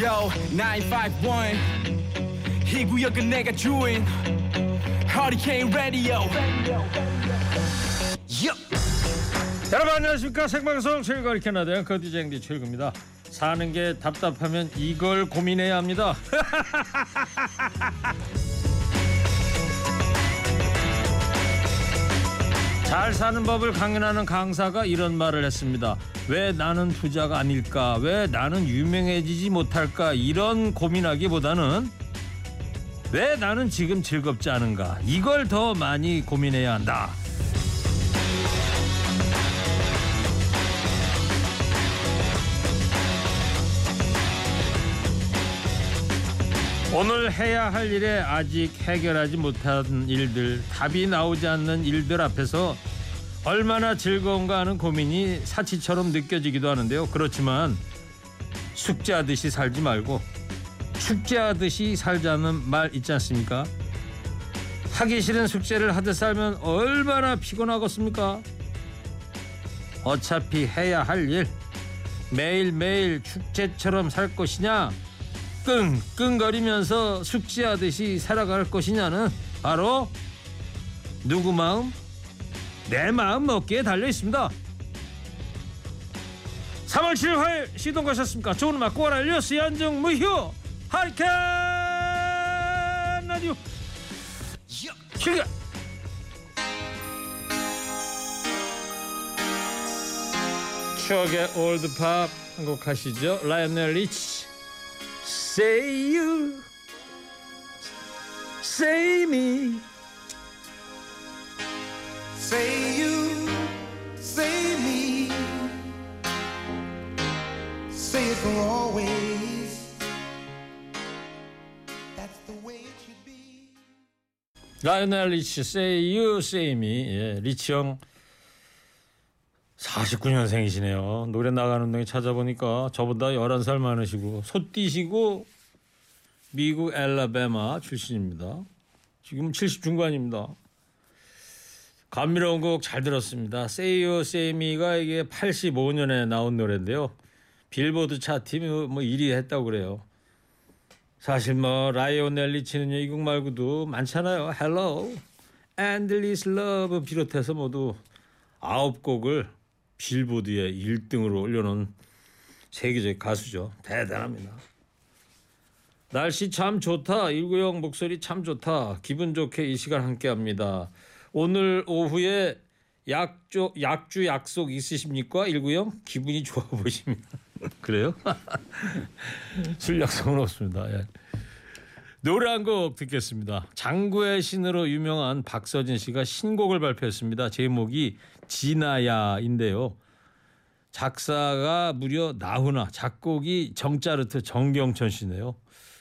Yo 951 이 구역은 내가 주인. Hurricane Radio. 여러분 안녕하십니까? 생방송 최일과 캐나다의 거디쟁디 최일구입니다. 사는 게 답답하면 이걸 고민해야 합니다 잘 사는 법을 강연하는 강사가 이런 말을 했습니다. 왜 나는 부자가 아닐까? 왜 나는 유명해지지 못할까? 이런 고민하기보다는 왜 나는 지금 즐겁지 않은가? 이걸 더 많이 고민해야 한다 오늘 해야 할 일에 아직 해결하지 못한 일들, 답이 나오지 않는 일들 앞에서 얼마나 즐거운가 하는 고민이 사치처럼 느껴지기도 하는데요. 그렇지만 숙제하듯이 살지 말고 축제하듯이 살자는 말 있지 않습니까? 하기 싫은 숙제를 하듯 살면 얼마나 피곤하겠습니까? 어차피 해야 할 일 매일매일 축제처럼 살 것이냐 끙끙거리면서 숙제하듯이 살아갈 것이냐는 바로 누구 마음? 내 마음 먹기에 달려 있습니다. 3월 7일 화요일 시동 거셨습니까? 좋은 음악 꼬라 일려스 연정 무휴 하리케인 라디오 출격 추억의 올드팝 한곡 하시죠 라이언 리치 Say you Say me Say you, say me, say it for always. That's the way it should be. 라이언 리치 Say you Say me 예, 리치 형 49년생이시네요. 노래 나가는 동에 찾아보니까 저보다 11살 많으시고 소띠시고 미국 엘라베마 출신입니다. 지금 70 중반입니다. 감미로운 곡 잘 들었습니다. Say Me가 이게 85년에 나온 노래인데요. 빌보드 차트이 뭐 1위 했다고 그래요. 사실 뭐 라이오넬 리치는요 이곡 말고도 많잖아요. Hello, Endless Love 비롯해서 모두 아홉 곡을 빌보드에 1등으로 올려놓은 세계적 가수죠. 대단합니다. 날씨 참 좋다. 190 목소리 참 좋다. 기분 좋게 이 시간 함께합니다. 오늘 오후에 약주, 약주 약속 있으십니까? 190 기분이 좋아 보십니다. 그래요? 술 약속은 없습니다. 예. 노래 한 곡 듣겠습니다. 장구의 신으로 유명한 박서진 씨가 신곡을 발표했습니다. 제목이 진아야인데요. 작사가 무려 나훈아, 작곡이 정짜르트 정경천 씨네요.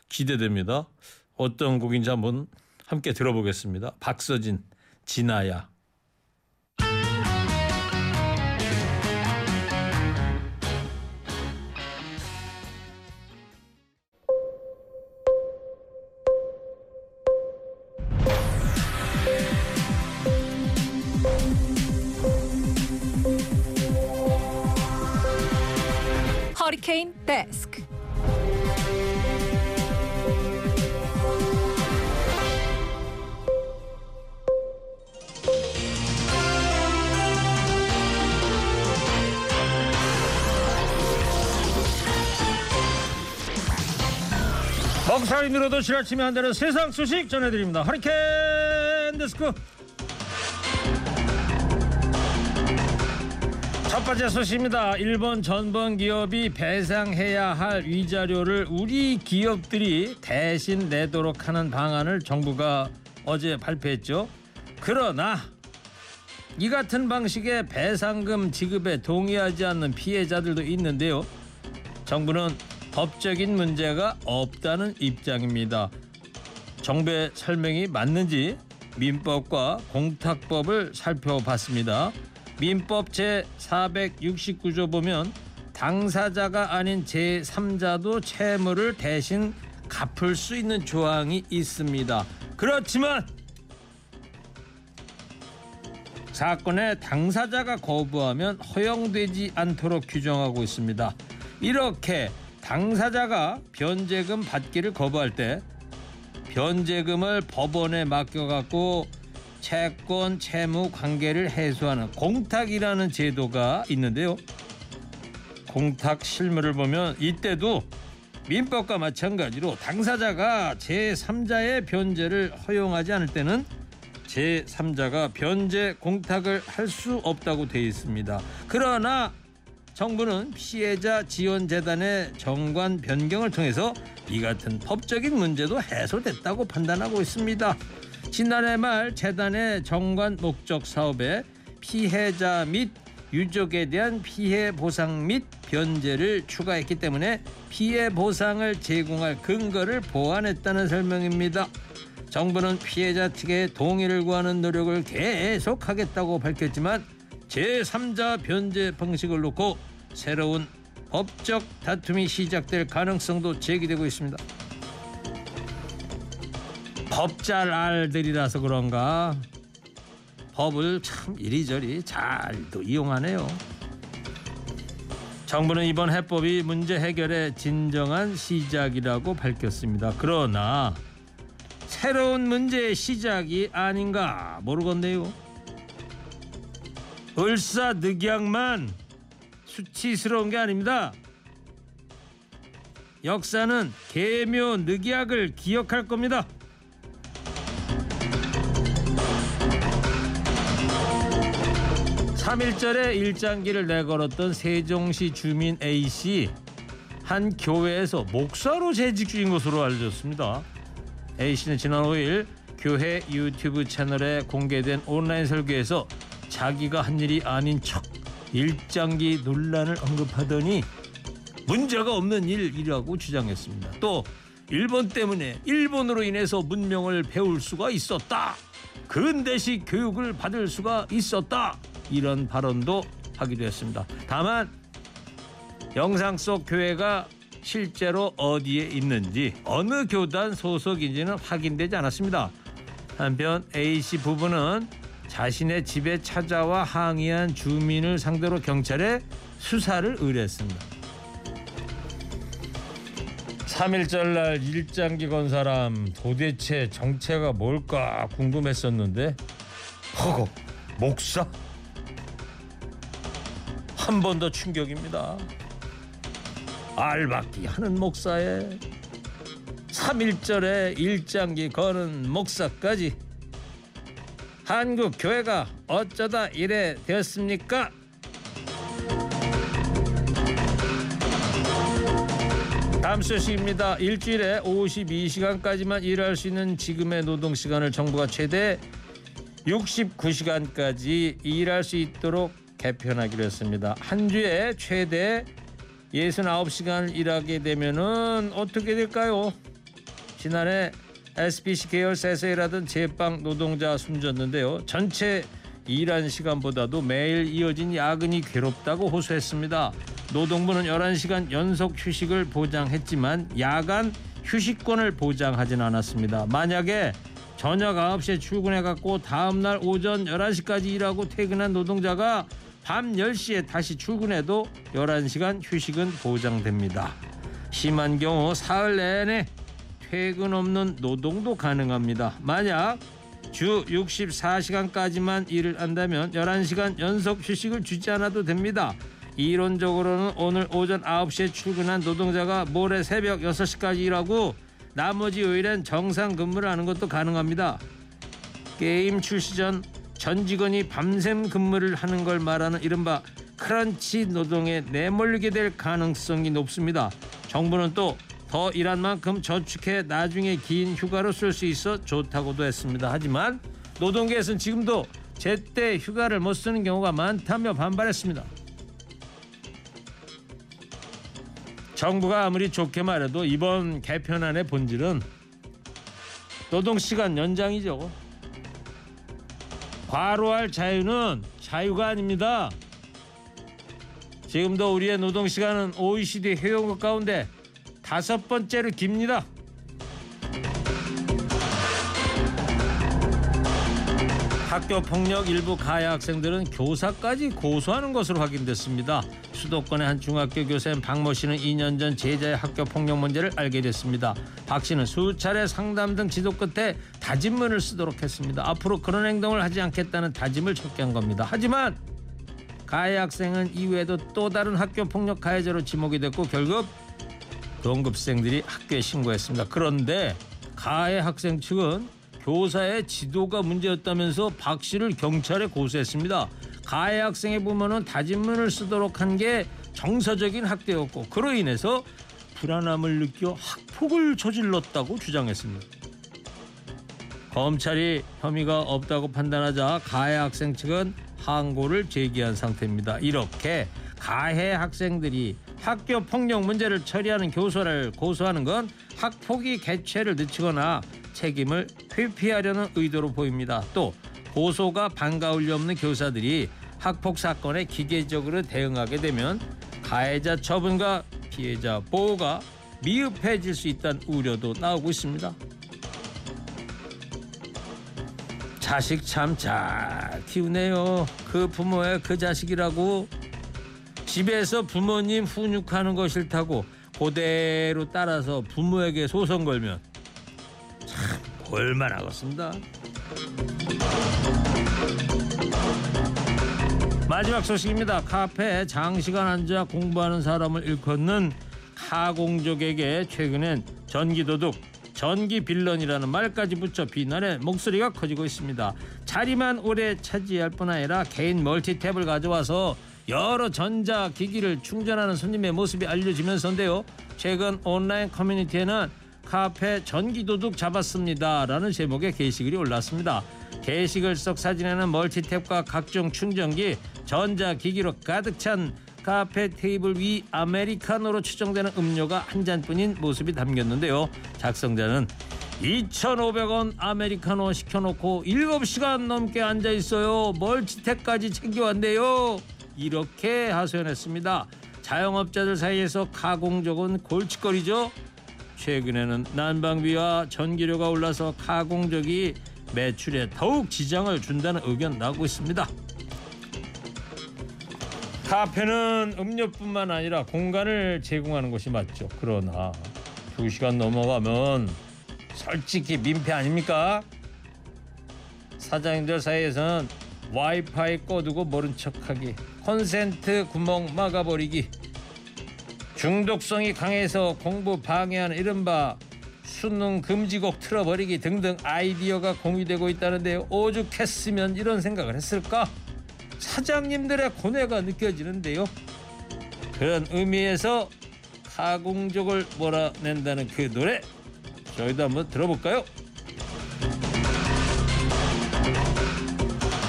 기대됩니다. 어떤 곡인지 한번 함께 들어보겠습니다. 박서진, 진아야. 데스크. 먹살이 늘어도 지나치면 안 되는 세상 소식 전해드립니다. 허리케인 데스크. 번째 소식입니다. 일본 전범 기업이 배상해야 할 위자료를 우리 기업들이 대신 내도록 하는 방안을 정부가 어제 발표했죠. 그러나 이 같은 방식의 배상금 지급에 동의하지 않는 피해자들도 있는데요. 정부는 법적인 문제가 없다는 입장입니다. 정부의 설명이 맞는지 민법과 공탁법을 살펴봤습니다. 민법 제 469조 보면 당사자가 아닌 제3자도 채무를 대신 갚을 수 있는 조항이 있습니다. 그렇지만 사건의 당사자가 거부하면 허용되지 않도록 규정하고 있습니다. 이렇게 당사자가 변제금 받기를 거부할 때 변제금을 법원에 맡겨갖고 채권 채무 관계를 해소하는 공탁이라는 제도가 있는데요. 공탁 실무를 보면 이때도 민법과 마찬가지로 당사자가 제3자의 변제를 허용하지 않을 때는 제3자가 변제 공탁을 할 수 없다고 되어 있습니다. 그러나 정부는 피해자 지원 재단의 정관 변경을 통해서 이 같은 법적인 문제도 해소됐다고 판단하고 있습니다. 지난해 말 재단의 정관 목적 사업에 피해자 및 유족에 대한 피해 보상 및 변제를 추가했기 때문에 피해 보상을 제공할 근거를 보완했다는 설명입니다. 정부는 피해자 측의 동의를 구하는 노력을 계속하겠다고 밝혔지만 제3자 변제 방식을 놓고 새로운 법적 다툼이 시작될 가능성도 제기되고 있습니다. 법잘 알들이라서 그런가 법을 참 이리저리 잘도 이용하네요. 정부는 이번 해법이 문제 해결의 진정한 시작이라고 밝혔습니다. 그러나 새로운 문제의 시작이 아닌가 모르겠네요. 을사늑약만 수치스러운 게 아닙니다. 역사는 계묘 늑약을 기억할 겁니다. 3일절에 일장기를 내걸었던 세종시 주민 A씨 한 교회에서 목사로 재직 중인 것으로 알려졌습니다. A씨는 지난 5일 교회 유튜브 채널에 공개된 온라인 설교에서 자기가 한 일이 아닌 척 일장기 논란을 언급하더니 문제가 없는 일이라고 주장했습니다. 또 일본 때문에 일본으로 인해서 문명을 배울 수가 있었다. 근대식 교육을 받을 수가 있었다. 이런 발언도 하기도 했습니다. 다만 영상 속 교회가 실제로 어디에 있는지 어느 교단 소속인지는 확인되지 않았습니다. 한편 A씨 부부는 자신의 집에 찾아와 항의한 주민을 상대로 경찰에 수사를 의뢰했습니다. 3일절 날 일장기 건 사람 도대체 정체가 뭘까 궁금했었는데 허거 목사 한 번 더 충격입니다. 알박기 하는 목사에 3일절에 일장기 거는 목사까지 한국 교회가 어쩌다 이래 되었습니까? 다음 소식입니다. 일주일에 52시간까지만 일할 수 있는 지금의 노동 시간을 정부가 최대 69시간까지 일할 수 있도록 개편하기로 했습니다. 한 주에 최대 69시간 일하게 되면은 어떻게 될까요? 지난해 SBC 계열사에서 일하던 제빵 노동자 숨졌는데요. 전체 일한 시간보다도 매일 이어진 야근이 괴롭다고 호소했습니다. 노동부는 11시간 연속 휴식을 보장했지만 야간 휴식권을 보장하진 않았습니다. 만약에 저녁 9시에 출근해 갖고 다음 날 오전 11시까지 일하고 퇴근한 노동자가 밤 10시에 다시 출근해도 11시간 휴식은 보장됩니다. 심한 경우 사흘 내내 퇴근 없는 노동도 가능합니다. 만약 주 64시간까지만 일을 한다면 11시간 연속 휴식을 주지 않아도 됩니다. 이론적으로는 오늘 오전 9시에 출근한 노동자가 모레 새벽 6시까지 일하고 나머지 요일엔 정상 근무를 하는 것도 가능합니다. 게임 출시 전 전 직원이 밤샘 근무를 하는 걸 말하는 이른바 크런치 노동에 내몰리게 될 가능성이 높습니다. 정부는 또 더 일한 만큼 저축해 나중에 긴 휴가로 쓸 수 있어 좋다고도 했습니다. 하지만 노동계에서는 지금도 제때 휴가를 못 쓰는 경우가 많다며 반발했습니다. 정부가 아무리 좋게 말해도 이번 개편안의 본질은 노동 시간 연장이죠. 과로할 자유는 자유가 아닙니다. 지금도 우리의 노동 시간은 OECD 회원국 가운데 다섯 번째로 깁니다. 학교 폭력 일부 가해 학생들은 교사까지 고소하는 것으로 확인됐습니다. 수도권의 한 중학교 교사인 박모 씨는 2년 전 제자의 학교 폭력 문제를 알게 됐습니다. 박 씨는 수차례 상담 등 지도 끝에 다짐문을 쓰도록 했습니다. 앞으로 그런 행동을 하지 않겠다는 다짐을 적게 한 겁니다. 하지만 가해 학생은 이후에도 또 다른 학교 폭력 가해자로 지목이 됐고 결국 동급생들이 학교에 신고했습니다. 그런데 가해 학생 측은 교사의 지도가 문제였다면서 박 씨를 경찰에 고소했습니다. 가해 학생의 부모는 다짐문을 쓰도록 한 게 정서적인 학대였고 그로 인해서 불안함을 느껴 학폭을 저질렀다고 주장했습니다. 검찰이 혐의가 없다고 판단하자 가해 학생 측은 항고를 제기한 상태입니다. 이렇게 가해 학생들이 학교 폭력 문제를 처리하는 교사를 고소하는 건 학폭이 개최를 늦추거나 책임을 회피하려는 의도로 보입니다. 또 고소가 반가울 리 없는 교사들이 학폭 사건에 기계적으로 대응하게 되면 가해자 처분과 피해자 보호가 미흡해질 수 있다는 우려도 나오고 있습니다. 자식 참 잘 키우네요. 그 부모의 그 자식이라고 집에서 부모님 훈육하는 거 싫다고 그대로 따라서 부모에게 소송 걸면 참 볼만하겠습니다. 마지막 소식입니다. 카페에 장시간 앉아 공부하는 사람을 일컫는 카공족에게 최근엔 전기도둑, 전기 빌런이라는 말까지 붙여 비난의 목소리가 커지고 있습니다. 자리만 오래 차지할 뿐 아니라 개인 멀티탭을 가져와서 여러 전자 기기를 충전하는 손님의 모습이 알려지면서인데요. 최근 온라인 커뮤니티에는 카페 전기도둑 잡았습니다 라는 제목의 게시글이 올랐습니다. 게시글 속 사진에는 멀티탭과 각종 충전기, 전자기기로 가득 찬 카페 테이블 위 아메리카노로 추정되는 음료가 한 잔뿐인 모습이 담겼는데요. 작성자는 2,500원 아메리카노 시켜놓고 7시간 넘게 앉아 있어요. 멀티탭까지 챙겨왔네요. 이렇게 하소연했습니다. 자영업자들 사이에서 가공족은 골칫거리죠. 최근에는 난방비와 전기료가 올라서 가공족이 매출에 더욱 지장을 준다는 의견 나오고 있습니다. 카페는 음료뿐만 아니라 공간을 제공하는 것이 맞죠. 그러나 두 시간 넘어가면 솔직히 민폐 아닙니까? 사장님들 사이에서는 와이파이 꺼두고 모른 척하기, 콘센트 구멍 막아버리기, 중독성이 강해서 공부 방해하는 이른바 수능 금지곡 틀어버리기 등등 아이디어가 공유되고 있다는데 오죽했으면 이런 생각을 했을까? 사장님들의 고뇌가 느껴지는데요. 그런 의미에서 가공족을 몰아낸다는 그 노래 저희도 한번 들어볼까요?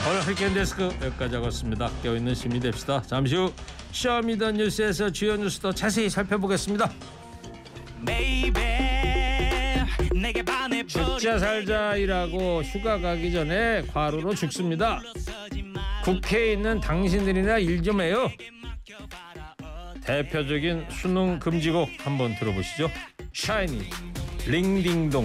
오늘 허리케인 데스크 여기까지 하겠습니다. 깨어있는 시민이 됩시다. 잠시 후 Show me the news에서 주요 뉴스 더 자세히 살펴보겠습니다. 죽자 살자 일하고 휴가 가기 전에 과로로 죽습니다. 국회에 있는 당신들이나 일 좀 해요. 대표적인 수능 금지곡 한번 들어보시죠. 샤이니 Ring Ding Dong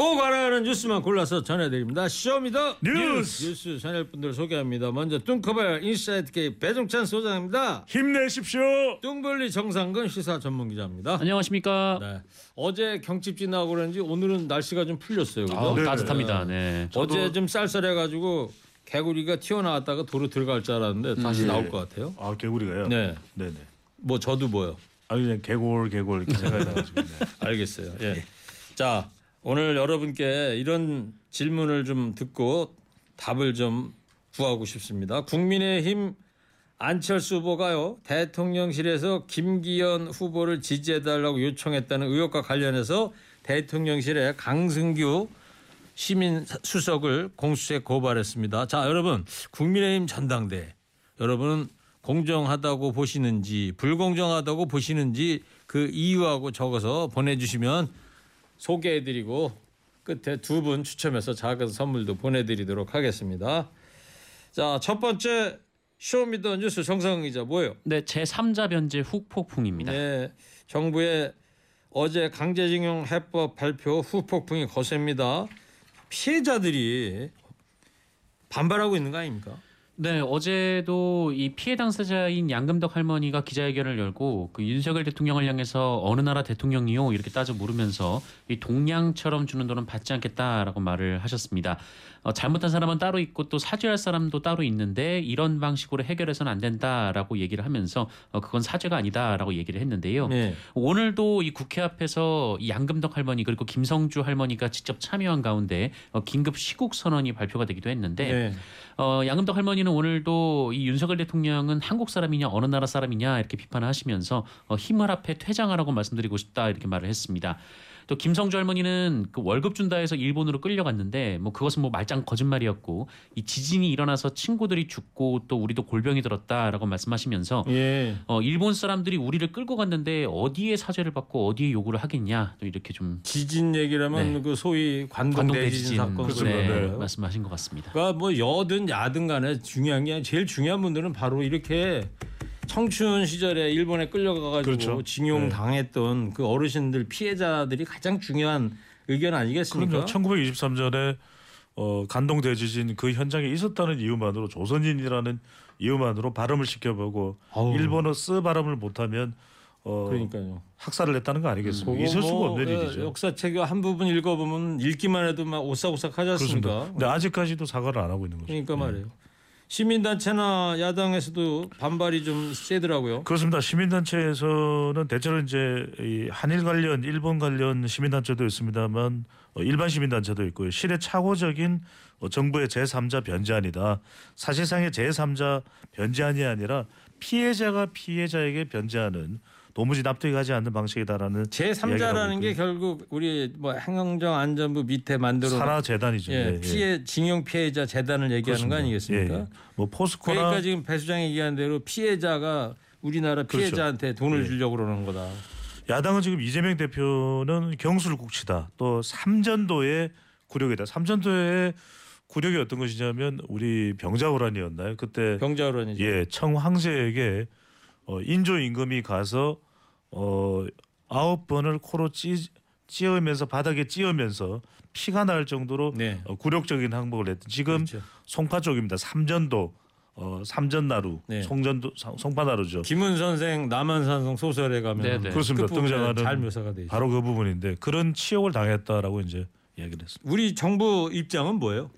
꼭 알아야 하는 뉴스만 골라서 전해드립니다. Show me the news. 뉴스 채널 분들 소개합니다. 먼저 뚱커벨 인사이트 K 배종찬 소장입니다. 힘내십시오. 뚱블리 정상근 시사 전문 기자입니다. 안녕하십니까. 네. 어제 경칩 지나고 그런지 오늘은 날씨가 좀 풀렸어요. 네. 따뜻합니다. 네. 어제 좀 쌀쌀해가지고 개구리가 튀어나왔다가 도로 들어갈 줄 알았는데 다시 나올 것 같아요. 아 개구리가요? 네. 네네. 뭐 저도 뭐요. 아 그냥 개골 개골 이렇게 생각이 나가지고. 네. 알겠어요. 예. 자 오늘 여러분께 이런 질문을 좀 듣고 답을 좀 구하고 싶습니다. 국민의힘 안철수 후보가요 대통령실에서 김기현 후보를 지지해달라고 요청했다는 의혹과 관련해서 대통령실에 강승규 시민 수석을 공수처에 고발했습니다. 자, 여러분 국민의힘 전당대회 여러분은 공정하다고 보시는지 불공정하다고 보시는지 그 이유하고 적어서 보내주시면 소개해드리고 끝에 두 분 추첨해서 작은 선물도 보내드리도록 하겠습니다. 자, 첫 번째 Show me the news 정상근 기자 뭐예요? 네, 제 3자 변제 후폭풍입니다. 네, 정부의 어제 강제징용 해법 발표 후 폭풍이 거셉니다. 피해자들이 반발하고 있는 거 아닙니까? 네, 어제도 이 피해 당사자인 양금덕 할머니가 기자회견을 열고 그 윤석열 대통령을 향해서 어느 나라 대통령이요 이렇게 따져 물으면서 이 동양처럼 주는 돈은 받지 않겠다라고 말을 하셨습니다. 어, 잘못한 사람은 따로 있고 또 사죄할 사람도 따로 있는데 이런 방식으로 해결해서는 안 된다라고 얘기를 하면서 어, 그건 사죄가 아니다라고 얘기를 했는데요. 네. 오늘도 이 국회 앞에서 이 양금덕 할머니 그리고 김성주 할머니가 직접 참여한 가운데 어, 긴급 시국 선언이 발표가 되기도 했는데 네. 어, 양금덕 할머니는 오늘도 이 윤석열 대통령은 한국 사람이냐 어느 나라 사람이냐 이렇게 비판을 하시면서 어, 힘을 합해 퇴장하라고 말씀드리고 싶다 이렇게 말을 했습니다. 또 김성주 할머니는 그 월급 준다 해서 일본으로 끌려갔는데 뭐 그것은 뭐 말짱 거짓말이었고 이 지진이 일어나서 친구들이 죽고 또 우리도 골병이 들었다라고 말씀하시면서 예. 어, 일본 사람들이 우리를 끌고 갔는데 어디에 사죄를 받고 어디에 요구를 하겠냐 또 이렇게 좀 지진 얘기라면 네. 그 소위 관동 관동 대지진 대지진 사건 그렇습니다. 네, 네. 말씀하신 것 같습니다. 그러니까 뭐 여든 야든 간에 중요한 게 중요한 분들은 바로 이렇게 청춘 시절에 일본에 끌려가가지고 그렇죠. 징용 네. 당했던 그 어르신들 피해자들이 가장 중요한 의견 아니겠습니까? 그럼요. 1923년에 어, 간동 대지진 그 현장에 있었다는 이유만으로 조선인이라는 이유만으로 발음을 시켜보고 어우. 일본어 쓰 발음을 못하면 어, 그러니까요. 학살을 했다는 거 아니겠습니까? 있을 수가 뭐, 없는 예, 일이죠. 역사책 한 부분 읽어보면 읽기만 해도 막 오싹오싹 하지 않습니까? 그렇습니다. 근데 아직까지도 사과를 안 하고 있는 거죠. 그러니까 네. 말이에요. 시민단체나 야당에서도 반발이 좀 세더라고요. 그렇습니다. 시민단체에서는 대체로 이제 이 한일 관련, 일본 관련 시민단체도 있습니다만 어, 일반 시민단체도 있고요. 시대착오적인 어, 정부의 제3자 변제안이다. 사실상의 제3자 변제안이 아니라 피해자가 피해자에게 변제하는 도무지 납득이 가지 않는 방식이다라는 제 이야기를 3자라는 하고 게 있고요. 결국 우리 뭐 행정안전부 밑에 만들어 산하 재단이죠. 예, 예, 피해 징용 피해자 재단을 얘기하는 거 그렇습니다. 아니겠습니까? 예, 예. 뭐 포스코나 그러니까 지금 배 수장이 얘기한 대로 피해자가 우리나라 그렇죠. 피해자한테 돈을 예. 주려고 그러는 거다. 야당은 지금 이재명 대표는 경술 국치다. 또 삼전도의 굴욕이다. 삼전도의 굴욕이 어떤 것이냐면 우리 병자호란이었나요? 그때 병자호란이죠. 예 청황제에게 어, 인조 임금이 가서 어 아홉 번을 코로 찌 찌으면서 바닥에 찌으면서 피가 날 정도로 네. 어, 굴욕적인 항복을 했던 지금 그렇죠. 송파 쪽입니다. 삼전도 어 삼전나루 네. 송전도 성- 송파나루죠. 김은 선생 남한산성 소설에 가면 네, 네. 그렇습니다. 끝부분에 등장하는 잘 묘사가 돼 있죠. 바로 그 부분인데 그런 치욕을 당했다라고 이제 이야기를 했습니다. 우리 정부 입장은 뭐예요?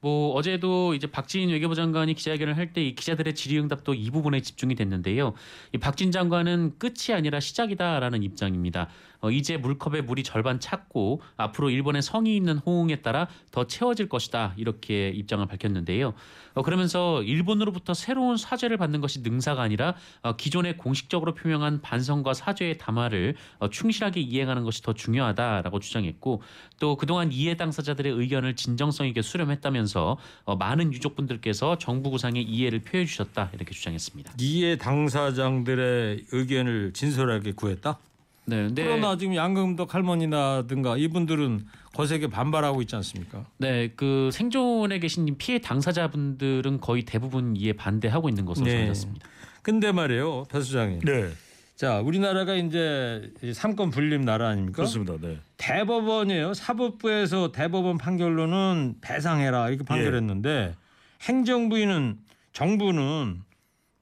뭐 어제도 이제 박진 외교부 장관이 기자회견을 할 때 이 기자들의 질의응답도 이 부분에 집중이 됐는데요. 이 박진 장관은 끝이 아니라 시작이다라는 입장입니다. 어, 이제 물컵에 물이 절반 찼고 앞으로 일본의 성의 있는 호응에 따라 더 채워질 것이다 이렇게 입장을 밝혔는데요. 어, 그러면서 일본으로부터 새로운 사죄를 받는 것이 능사가 아니라 어, 기존에 공식적으로 표명한 반성과 사죄의 담화를 어, 충실하게 이행하는 것이 더 중요하다라고 주장했고 또 그동안 이해 당사자들의 의견을 진정성 있게 수렴했다면서 어, 많은 유족분들께서 정부 구상에 이해를 표해 주셨다 이렇게 주장했습니다. 이해 당사자들의 의견을 진솔하게 구했다. 네, 근데 그러나 지금 양금덕 할머니나든가 이분들은 거세게 반발하고 있지 않습니까? 네, 그 생존에 계신 피해 당사자분들은 거의 대부분 이에 반대하고 있는 것으로 네. 전해졌습니다. 근데 말이에요, 배 소장님. 네, 자, 우리나라가 이제 이 삼권 분립 나라 아닙니까? 그렇습니다. 네. 대법원이에요. 사법부에서 대법원 판결로는 배상해라 이렇게 판결했는데 행정부는 정부는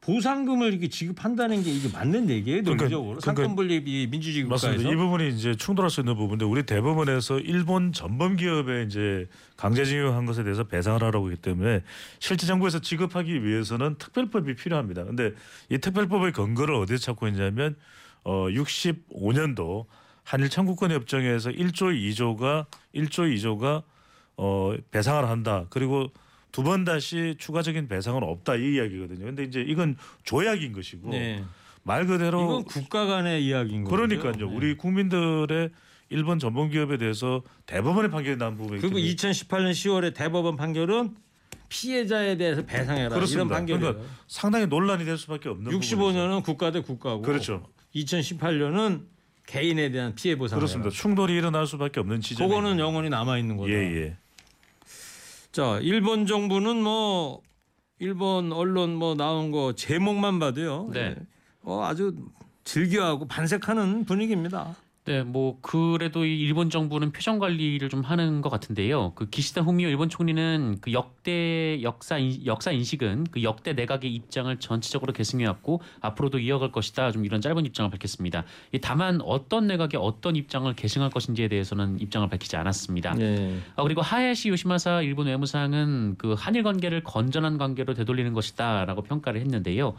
보상금을 이렇게 지급한다는 게 이게 맞는 얘기예요, 그러니까- 논리적으로. 그러니까 삼권 분립이 민주주의 맞습니다. 국가에서. 이 부분이 이제 충돌할 수 있는 부분인데 우리 대법원에서 일본 전범 기업에 이제 강제징용한 것에 대해서 배상을 하라고 하기 때문에 실제 정부에서 지급하기 위해서는 특별법이 필요합니다. 근데 이 특별법의 근거를 어디에 찾고 있냐면 어 65년도 한일 청구권 협정에서 1조 2조가 1조 2조가 어 배상을 한다. 그리고 두 번 다시 추가적인 배상은 없다 이 이야기거든요. 근데 이제 이건 조약인 것이고 네. 말 그대로 이건 국가 간의 이야기인 거죠. 그러니까요. 네. 우리 국민들의 일본 전범 기업에 대해서 대법원의 판결이 난 부분이 그리고 있기 때문에 2018년 10월에 대법원 판결은 피해자에 대해서 배상해라 이런 그렇습니다. 판결이에요. 그러니까 상당히 논란이 될 수밖에 없는 부분이죠. 65년은 국가 대 국가고 그렇죠. 2018년은 개인에 대한 피해 보상. 그렇습니다. 충돌이 일어날 수밖에 없는 지점. 그거는 영원히 남아 있는 거다. 예 예. 자, 일본 정부는 뭐 일본 언론 뭐 나온 거 제목만 봐도요. 네. 예. 어, 아주 즐겨하고 반색하는 분위기입니다. 네, 뭐 그래도 이 일본 정부는 표정 관리를 좀 하는 것 같은데요. 그 기시다 후미오 일본 총리는 그 역대 역사 인, 역사 인식은 그 역대 내각의 입장을 전체적으로 계승해 왔고 앞으로도 이어갈 것이다. 좀 이런 짧은 입장을 밝혔습니다. 이 다만 어떤 내각의 어떤 입장을 계승할 것인지에 대해서는 입장을 밝히지 않았습니다. 예. 아, 그리고 하야시 요시마사 일본 외무상은 그 한일 관계를 건전한 관계로 되돌리는 것이다라고 평가를 했는데요.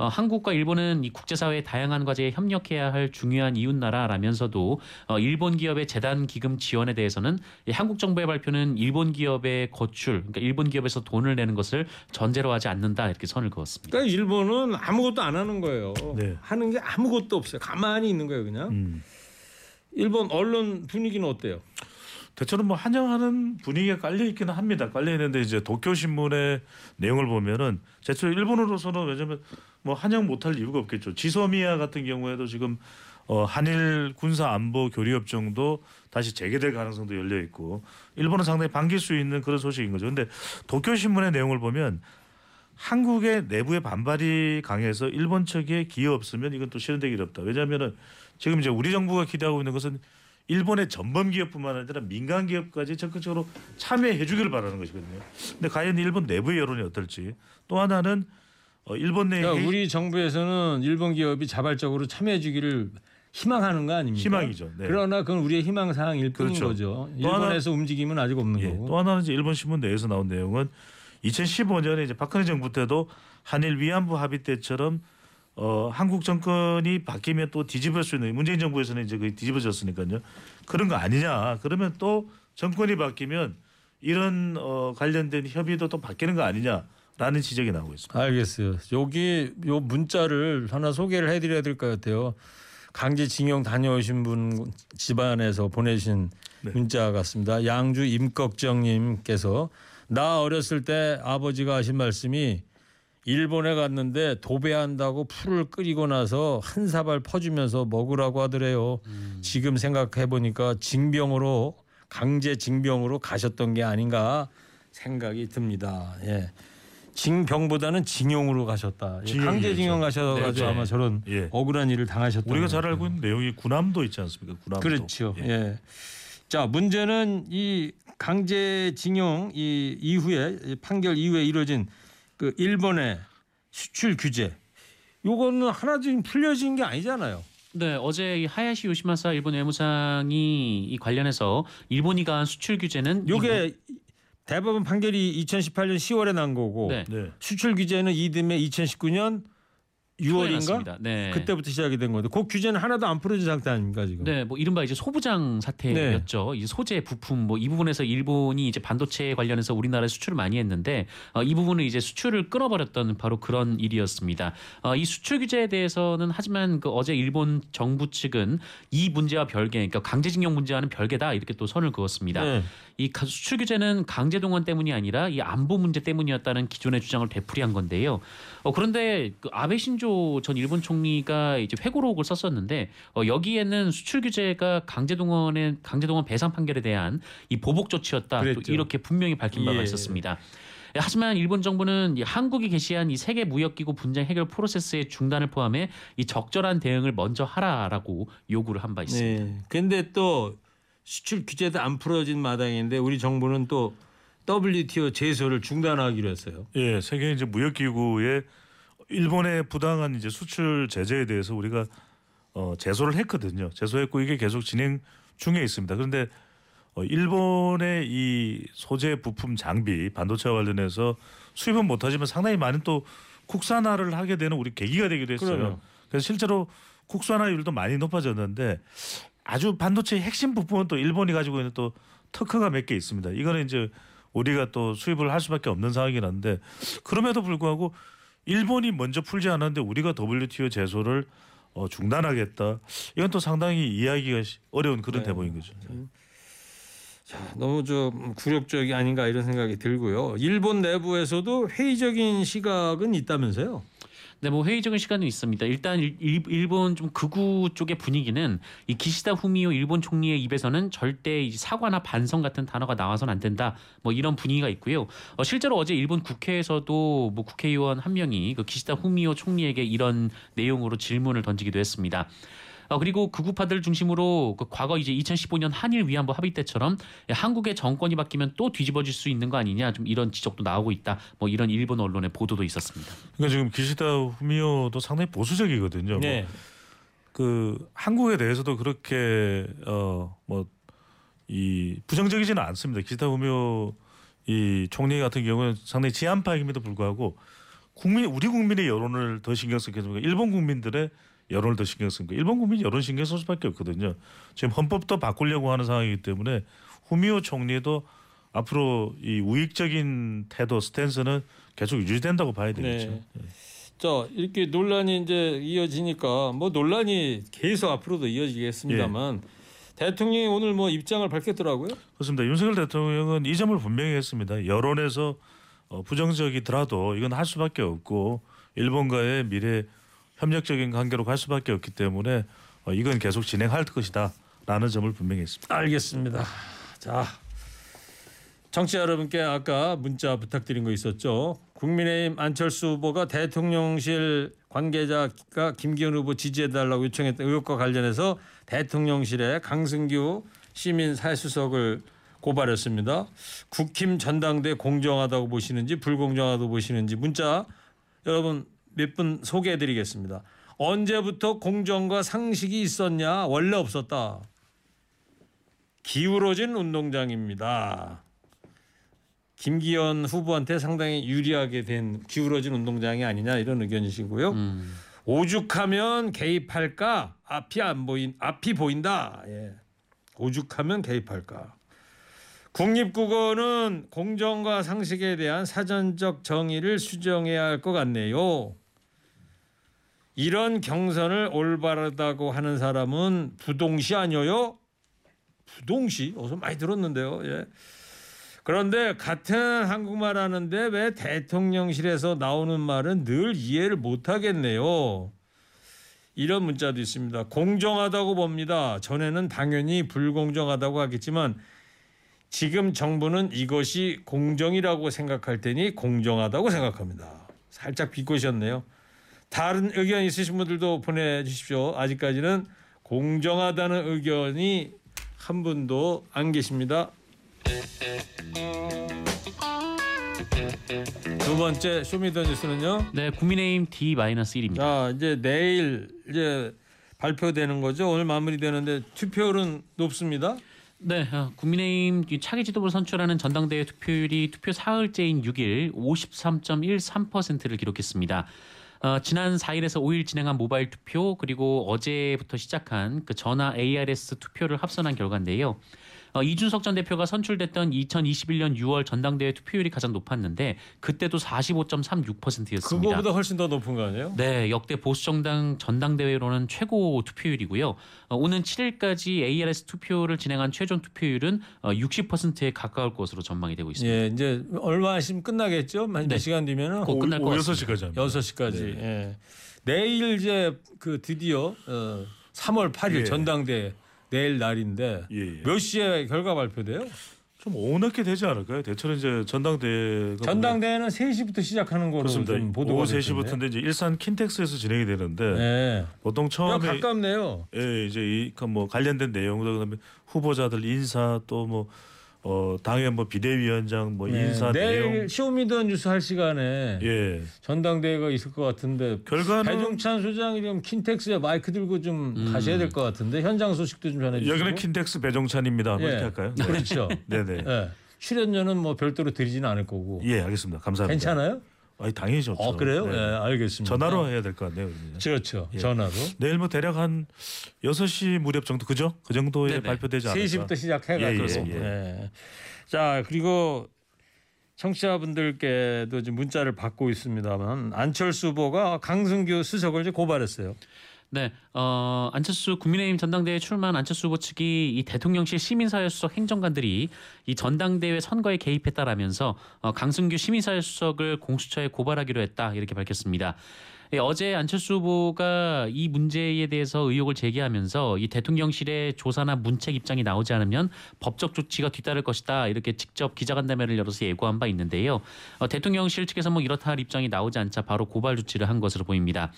어, 한국과 일본은 이 국제사회의 다양한 과제에 협력해야 할 중요한 이웃 나라라면서도 어, 일본 기업의 재단 기금 지원에 대해서는 이 한국 정부의 발표는 일본 기업의 거출, 그러니까 일본 기업에서 돈을 내는 것을 전제로 하지 않는다 이렇게 선을 그었습니다. 그러니까 일본은 아무것도 안 하는 거예요. 네. 하는 게 아무것도 없어요. 가만히 있는 거예요, 그냥. 음. 일본 언론 분위기는 어때요? 대체로 뭐 환영하는 분위기가 깔려 있기는 합니다. 깔려 있는데 이제 도쿄 신문의 내용을 보면은 대체로 일본으로서는 왜냐면 뭐 환영 못할 이유가 없겠죠. 지소미아 같은 경우에도 지금 어 한일 군사 안보 교류 협정도 다시 재개될 가능성도 열려 있고 일본은 상당히 반길 수 있는 그런 소식인 거죠. 근데 도쿄 신문의 내용을 보면 한국의 내부의 반발이 강해서 일본 측에 기여 없으면 이건 또 실현되기 어렵다. 왜냐하면은 지금 이제 우리 정부가 기대하고 있는 것은 일본의 전범 기업뿐만 아니라 민간 기업까지 적극적으로 참여해 주기를 바라는 것이거든요. 근데 과연 일본 내부의 여론이 어떨지 또 하나는 어, 일본 내 그러니까 우리 정부에서는 일본 기업이 자발적으로 참여해 주기를 희망하는 거 아닙니까? 희망이죠. 네. 그러나 그건 우리의 희망 사항일 뿐인 그렇죠. 거죠. 또 하나- 일본에서 움직임은 아직 없는 예, 거고. 또 하나는 이제 일본 신문 내에서 나온 내용은 2015년에 이제 박근혜 정부 때도 한일 위안부 합의 때처럼 어, 한국 정권이 바뀌면 또 뒤집을 수 있는 문재인 정부에서는 이제 거의 뒤집어졌으니까요. 그런 거 아니냐. 그러면 또 정권이 바뀌면 이런 어, 관련된 협의도 또 바뀌는 거 아니냐라는 지적이 나오고 있습니다. 알겠어요. 여기 요 문자를 하나 소개를 해드려야 될 것 같아요. 강제징용 다녀오신 분 집안에서 보내신 네. 문자 같습니다. 양주 임꺽정님께서 나 어렸을 때 아버지가 하신 말씀이 일본에 갔는데 도배한다고 풀을 끓이고 나서 한 사발 퍼주면서 먹으라고 하더래요. 지금 생각해 보니까 징병으로 강제 징병으로 가셨던 게 아닌가 생각이 듭니다. 예. 징병보다는 징용으로 가셨다. 예, 징용이죠. 강제 징용 가셔가지고 네, 네. 아마 저런 예. 억울한 일을 당하셨던 우리가 것 잘. 알고 있는 내용이 군함도 있지 않습니까? 군함도. 그렇죠. 예. 예. 자 문제는 이 강제 징용 이 이후에 이 판결 이후에 이루어진 그 일본의 수출 규제. 요거는 하나 지금 풀려진 게 아니잖아요. 네, 어제 이 하야시 요시마사 일본 외무상이 이 관련해서 일본이 가한 수출 규제는 요게 대법원 판결이 2018년 10월에 난 거고 네. 네. 수출 규제는 이듬해 2019년 6월인가 났습니다. 네. 그때부터 시작이 된 건데 그 규제는 하나도 안 풀어진 상태 아닙니까 지금? 네, 뭐 이른바 이제 소부장 사태였죠. 이 소재 부품 뭐 이 부분에서 일본이 이제 반도체 관련해서 우리나라에 수출을 많이 했는데 어, 이 부분은 이제 수출을 끊어버렸던 바로 그런 일이었습니다. 어, 이 수출 규제에 대해서는 하지만 그 어제 일본 정부 측은 이 문제와 별개, 그러니까 강제징용 문제와는 별개다 이렇게 또 선을 그었습니다. 네. 이 가- 수출 규제는 강제 동원 때문이 아니라 이 안보 문제 때문이었다는 기존의 주장을 되풀이한 건데요. 어, 그런데 그 아베 신조 전 일본 총리가 이제 회고록을 썼었는데 어, 여기에는 수출 규제가 강제 동원의 강제 동원 배상 판결에 대한 이 보복 조치였다. 이렇게 분명히 밝힌 바가 예. 있었습니다. 예, 하지만 일본 정부는 이 한국이 개시한 이 세계 무역기구 분쟁 해결 프로세스의 중단을 포함해 이 적절한 대응을 먼저 하라라고 요구를 한 바 있습니다. 네. 근데 또 수출 규제도 안 풀어진 마당인데 우리 정부는 또 WTO 제소를 중단하기로 했어요. 예, 세계 이제 무역 기구의 일본의 부당한 이제 수출 제재에 대해서 우리가 어, 제소를 했거든요. 제소했고 이게 계속 진행 중에 있습니다. 그런데 어, 일본의 이 소재 부품 장비 반도체와 관련해서 수입은 못하지만 상당히 많은 또 국산화를 하게 되는 우리 계기가 되기도 했어요. 그럼요. 그래서 실제로 국산화율도 많이 높아졌는데 아주 반도체 핵심 부품은 또 일본이 가지고 있는 또 특허가 몇 개 있습니다. 이거는 이제 우리가 또 수입을 할 수밖에 없는 상황이긴 한데 그럼에도 불구하고 일본이 먼저 풀지 않았는데 우리가 WTO 제소를 어, 중단하겠다. 이건 또 상당히 이해하기가 시- 어려운 그런 네. 대목인 거죠. 너무 좀 굴욕적이 아닌가 이런 생각이 들고요. 일본 내부에서도 회의적인 시각은 있다면서요? 네, 뭐 회의적인 시간은 있습니다. 일단 일, 일- 일본 좀 극우 쪽의 분위기는 이 기시다 후미오 일본 총리의 입에서는 절대 이 사과나 반성 같은 단어가 나와서는 안 된다. 뭐 이런 분위기가 있고요. 어, 실제로 어제 일본 국회에서도 뭐 국회의원 한 명이 그 기시다 후미오 총리에게 이런 내용으로 질문을 던지기도 했습니다. 어, 그리고 극우파들 중심으로 그 과거 이제 2015년 한일 위안부 합의 때처럼 한국의 정권이 바뀌면 또 뒤집어질 수 있는 거 아니냐 좀 이런 지적도 나오고 있다. 뭐 이런 일본 언론의 보도도 있었습니다. 그러니까 지금 기시다 후미오도 상당히 보수적이거든요. 뭐 네. 그 한국에 대해서도 그렇게 어뭐 이 부정적이지는 않습니다. 기시다 후미오 이 총리 같은 경우는 상당히 지한파임에도 불구하고 국민 우리 국민의 여론을 더 신경 쓰게 되고 일본 국민들의 여론을 더 신경 쓰니까 일본 국민이 여론 신경 쓸 수밖에 없거든요. 지금 헌법도 바꾸려고 하는 상황이기 때문에 후미오 총리도 앞으로 이 우익적인 태도 스탠스는 계속 유지된다고 봐야 되겠죠. 네. 자 이렇게 논란이 이제 이어지니까 뭐 논란이 계속 앞으로도 이어지겠습니다만 대통령이 오늘 뭐 입장을 밝혔더라고요. 그렇습니다. 윤석열 대통령은 이 점을 분명히 했습니다. 여론에서 어, 부정적이더라도 이건 할 수밖에 없고 일본과의 미래 협력적인 관계로 갈 수밖에 없기 때문에 어, 이건 계속 진행할 것이다라는 점을 분명히 했습니다. 알겠습니다. 자, 청취자 여러분께 아까 문자 부탁드린 거 있었죠. 국민의힘 안철수 후보가 대통령실 관계자가 김기현 후보 지지해달라고 요청했던 의혹과 관련해서 대통령실에 강승규 시민 사회수석을 고발했습니다. 국힘 전당대 공정하다고 보시는지 불공정하다고 보시는지 문자 여러분 몇 분 소개해 드리겠습니다. 언제부터 공정과 상식이 있었냐? 원래 없었다. 기울어진 운동장입니다. 김기현 후보한테 상당히 유리하게 된 기울어진 운동장이 아니냐 이런 의견이시고요. 음. 오죽하면 개입할까? 앞이 안 보인 앞이 보인다. 예. 오죽하면 개입할까? 국립국어는 공정과 상식에 대한 사전적 정의를 수정해야 할 것 같네요. 이런 경선을 올바르다고 하는 사람은 부동시 아니어요? 부동시 어서 많이 들었는데요. 예. 그런데 같은 한국말 하는데 왜 대통령실에서 나오는 말은 늘 이해를 못 하겠네요. 이런 문자도 있습니다. 공정하다고 봅니다. 전에는 당연히 불공정하다고 하겠지만 지금 정부는 이것이 공정이라고 생각할 테니 공정하다고 생각합니다. 살짝 비꼬셨네요. 다른 의견 있으신 분들도 보내주십시오. 아직까지는 공정하다는 의견이 한 분도 안 계십니다. 두 번째 쇼미더뉴스는요. 네, 국민의힘 D-1입니다. 자 이제 내일 이제 발표되는 거죠. 오늘 마무리되는데 투표율은 높습니다. 네, 어, 국민의힘 이 차기 지도부를 선출하는 전당대회 투표율이 투표 사흘째인 6일 53.13%를 기록했습니다. 어, 지난 4일에서 5일 진행한 모바일 투표 그리고 어제부터 시작한 그 전화 ARS 투표를 합산한 결과인데요. 어, 이준석 전 대표가 선출됐던 2021년 6월 전당대회 투표율이 가장 높았는데 그때도 45.36%였습니다. 그거보다 훨씬 더 높은 거 아니에요? 네, 역대 보수 정당 전당대회로는 최고 투표율이고요. 어, 오는 7일까지 ARS 투표를 진행한 최종 투표율은 어, 60%에 가까울 것으로 전망이 되고 있습니다. 예, 이제 얼마 있으면 끝나겠죠. 한 네. 몇 시간 뒤면은 곧 끝날 것 오, 같습니다. 6시까지 합니다. 6시까지. 네. 예. 내일 이제 그 드디어 어, 3월 8일 예. 전당대 내일 날인데 예, 예. 몇 시에 결과 발표돼요? 좀 오후 늦게 되지 않을까요? 대체로 이제 전당대회가 전당대회는 3시부터 시작하는 거로 그렇습니다. 좀 보도가 오후 됐던데. 3시부터인데 이제 일산 킨텍스에서 진행이 되는데 네. 보통 야, 처음에 가깝네요. 예, 이제 이뭐 관련된 내용도 그다음에 후보자들 인사 또 뭐 어, 당의 뭐 비대위원장 뭐 네. 인사 내일 내용 Show me the news 할 시간에 예. 전당대회가 있을 것 같은데 결과는 배종찬 소장이 좀 킨텍스에 마이크 들고 좀 가셔야 될 것 같은데 현장 소식도 좀 전해주시고. 여기는 킨텍스 배종찬입니다. 뭐 예. 이렇게 할까요? 그렇죠. 네네. 예. 출연료는 뭐 별도로 드리지는 않을 거고. 예, 알겠습니다. 감사합니다. 괜찮아요? 아니, 당연히 좋죠. 어 그래요? 네. 예, 알겠습니다. 전화로 해야 될 것 같네요. 그러면. 그렇죠. 예. 전화로. 내일 뭐 대략 한 6시 무렵 정도 그죠? 그 정도에 네네. 발표되지 않을까? 3시부터 시작해 가지고. 예, 예, 예. 자 그리고 청취자분들께도 지금 문자를 받고 있습니다만 안철수 후보가 강승규 수석을 이제 고발했어요. 네, 어, 안철수 국민의힘 전당대회 출마한 안철수 후보 측이 이 대통령실 시민사회 수석 행정관들이 이 전당대회 선거에 개입했다라면서 어, 강승규 시민사회 수석을 공수처에 고발하기로 했다 이렇게 밝혔습니다. 예, 어제 안철수 후보가 이 문제에 대해서 의혹을 제기하면서 이 대통령실의 조사나 문책 입장이 나오지 않으면 법적 조치가 뒤따를 것이다 이렇게 직접 기자간담회를 열어서 예고한 바 있는데요. 어, 대통령실 측에서 뭐 이렇다 할 입장이 나오지 않자 바로 고발 조치를 한 것으로 보입니다.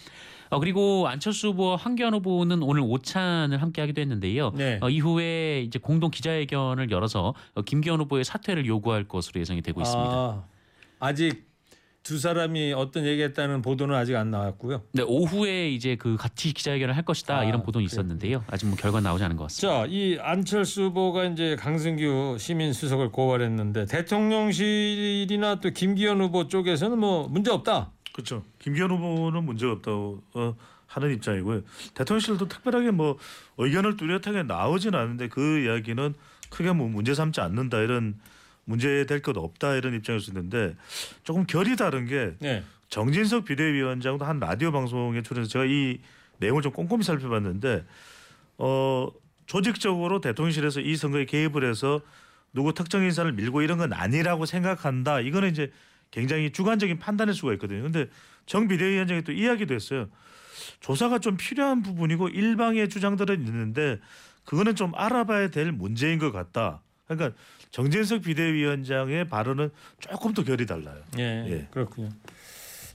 어, 그리고 안철수 후보와 황교안 후보는 오늘 오찬을 함께 하기도 했는데요. 네. 어, 이후에 이제 공동 기자회견을 열어서 어, 김기현 후보의 사퇴를 요구할 것으로 예상이 되고 있습니다. 아, 아직 두 사람이 어떤 얘기했다는 보도는 아직 안 나왔고요. 네, 오후에 이제 그 같이 기자회견을 할 것이다 아, 이런 보도는 그래요. 있었는데요. 아직 뭐 결과 나오지 않은 것 같습니다. 자, 이 안철수 후보가 이제 강승규 시민 수석을 고발했는데 대통령실이나 또 김기현 후보 쪽에서는 뭐 문제 없다. 그렇죠. 김기현 후보는 문제가 없다고 어, 하는 입장이고요. 대통령실도 특별하게 뭐 의견을 뚜렷하게 나오진 않는데 그 이야기는 크게 뭐 문제 삼지 않는다 이런 문제 될 것 없다 이런 입장일 수 있는데 조금 결이 다른 게 네. 정진석 비대위원장도 한 라디오 방송에 출연해서 제가 이 내용을 좀 꼼꼼히 살펴봤는데 어 조직적으로 대통령실에서 이 선거에 개입을 해서 누구 특정 인사를 밀고 이런 건 아니라고 생각한다. 이거는 이제 굉장히 주관적인 판단일 수가 있거든요. 근데 정 비대위원장이 또 이야기도 했어요. 조사가 좀 필요한 부분이고 일방의 주장들은 있는데 그거는 좀 알아봐야 될 문제인 것 같다. 그러니까 정진석 비대위원장의 발언은 조금 더 결이 달라요. 예, 예. 그렇군요.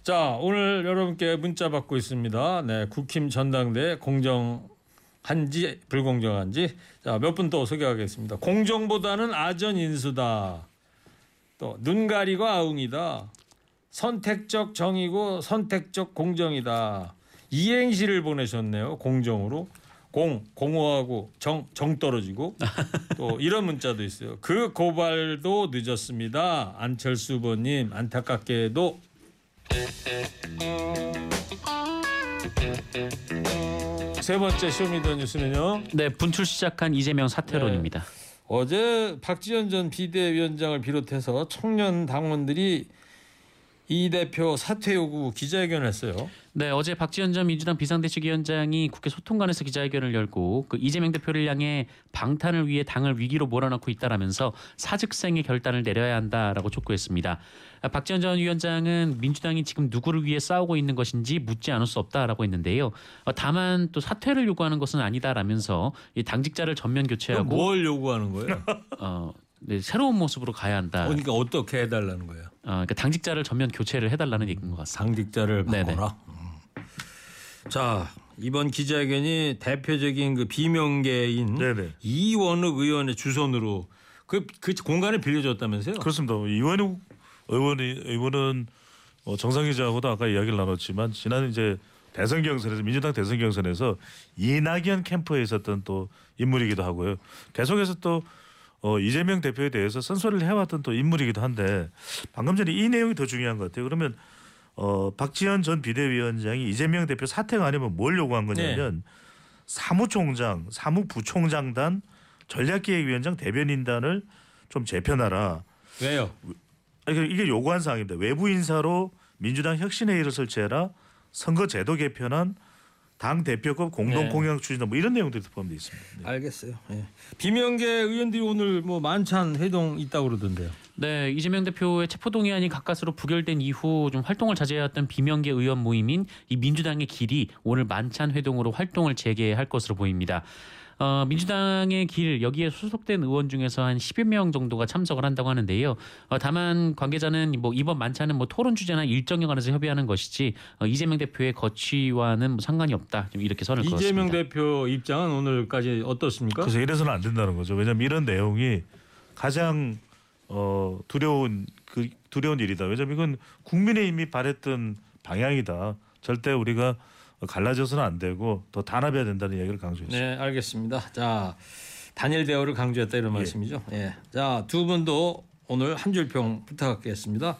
자, 오늘 여러분께 문자 받고 있습니다. 네, 국힘 전당대 공정 한지 불공정한지 자, 몇 분 또 소개하겠습니다. 공정보다는 아전 인수다. 또 눈 가리고 아웅이다. 선택적 정의고 선택적 공정이다. 이행시를 보내셨네요. 공정으로. 공 공허하고 정 정 떨어지고 또 이런 문자도 있어요. 그 고발도 늦었습니다. 안철수 후보님 안타깝게도 세 번째 쇼미더뉴스는요. 네, 분출 시작한 이재명 사퇴론입니다. 어제 박지원 전 비대위원장을 비롯해서 청년 당원들이 이 대표 사퇴 요구 기자회견을 했어요. 네, 어제 박지원 전 민주당 비상대책위원장이 국회 소통관에서 기자회견을 열고 그 이재명 대표를 향해 방탄을 위해 당을 위기로 몰아넣고 있다라면서 사직생의 결단을 내려야 한다라고 촉구했습니다. 아, 박지원 전 위원장은 민주당이 지금 누구를 위해 싸우고 있는 것인지 묻지 않을 수 없다라고 했는데요. 어, 다만 또 사퇴를 요구하는 것은 아니다라면서 이 당직자를 전면 교체하고 뭘 요구하는 거예요? 어, 네, 새로운 모습으로 가야 한다. 어, 그러니까 어떻게 해달라는 거예요? 그러니까 당직자를 전면 교체를 해달라는 얘기인 것 같습니다. 당직자를 네네. 바꿔라. 음. 자 이번 기자회견이 대표적인 그 비명계인 네네. 이원욱 의원의 주선으로 그, 그 공간을 빌려줬다면서요? 그렇습니다. 이원욱 의원이 의원은 어, 정상 기자하고도 아까 이야기를 나눴지만 지난 이제 대선 경선에서 민주당 대선 경선에서 이낙연 캠프에 있었던 또 인물이기도 하고요. 계속해서 또 어, 이재명 대표에 대해서 쓴소리를 해왔던 또 인물이기도 한데 방금 전에 이 내용이 더 중요한 것 같아요. 그러면 어, 박지원 전 비대위원장이 이재명 대표 사퇴가 아니면 뭘 요구한 거냐면 사무총장, 사무부총장단, 전략기획위원장 대변인단을 좀 재편하라. 왜요? 아니, 그 이게 요구한 사항입니다. 외부 인사로 민주당 혁신회의를 설치해라. 선거제도 개편안, 당 대표급 공동 네. 공약 추진다. 뭐 이런 내용들이 포함되어 있습니다. 네. 알겠어요. 예. 비명계 의원들이 오늘 뭐 만찬 회동 있다고 그러던데요. 네, 이재명 대표의 체포동의안이 가까스로 부결된 이후 좀 활동을 자제해왔던 비명계 의원 모임인 이 민주당의 길이 오늘 만찬 회동으로 활동을 재개할 것으로 보입니다. 어, 민주당의 길 여기에 소속된 의원 중에서 한 10여 명 정도가 참석을 한다고 하는데요. 어, 다만 관계자는 뭐 이번 만찬은 뭐 토론 주제나 일정에 관해서 협의하는 것이지 어, 이재명 대표의 거취와는 뭐 상관이 없다. 좀 이렇게 선을 이재명 그었습니다. 대표 입장은 오늘까지 어떻습니까? 그래서 이래서는 안 된다는 거죠. 왜냐하면 이런 내용이 가장 어, 두려운 그 두려운 일이다. 왜냐하면 이건 국민의힘이 바랬던 방향이다. 절대 우리가 갈라져서는 안 되고 더 단합해야 된다는 이야기를 강조했습니다. 네, 알겠습니다. 자, 단일 대우를 강조했다 이런 말씀이죠. 예. 자, 두 분도 오늘 한 줄평 부탁드리겠습니다.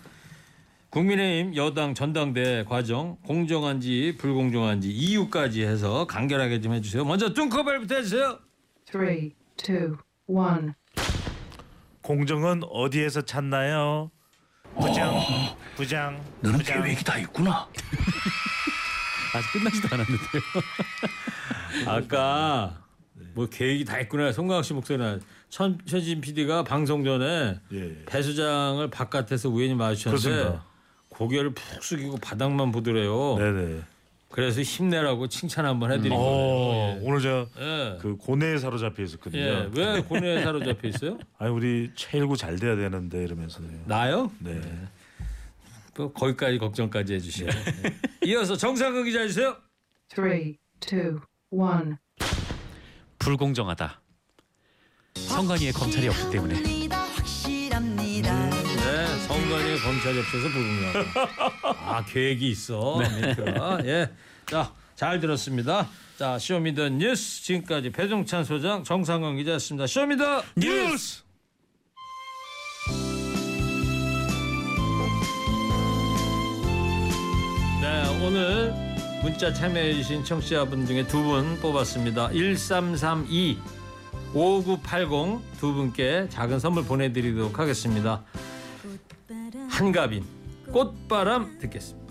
국민의힘 여당 전당대 과정 공정한지 불공정한지 이유까지 해서 간결하게 좀 해주세요. 먼저 뚱커벨부터 해주세요. Three, two, one. 공정은 어디에서 찾나요? 부장, 부장, 너는 부장. 계획이 다 있구나. 아직 끝나지도 않았는데요. 아까 뭐 계획이 다 있구나. 송강호 씨 목소리나 천 최진 PD가 방송 전에 예. 배 수장을 바깥에서 우연히 마주쳤는데 그렇습니다. 고개를 푹 숙이고 바닥만 보더래요. 네네. 그래서 힘내라고 칭찬 한번 해드린 어, 거예요. 오늘 제가 예. 그 고뇌에 사로잡혀 있었거든요. 예. 왜 고뇌에 사로잡혀 있어요? 아니 우리 최일구 잘 돼야 되는데 이러면서요. 나요? 네. 또 거기까지 걱정까지 해주시네. 이어서 정상근 기자 해주세요. Three, two, one. 불공정하다. 성관이의 검찰이 없기 때문에. 검찰이 없어서 불공정하다. 아 계획이 있어. 멘트가. 예, 자 잘 들었습니다. 자 Show me the news 지금까지 배종찬 소장 정상근 기자였습니다. Show me the news. 네, 오늘 문자 참여해주신 청취자분 중에 두 분 뽑았습니다. 1332 5980 두 분께 작은 선물 보내드리도록 하겠습니다. 한가빈 꽃바람 듣겠습니다.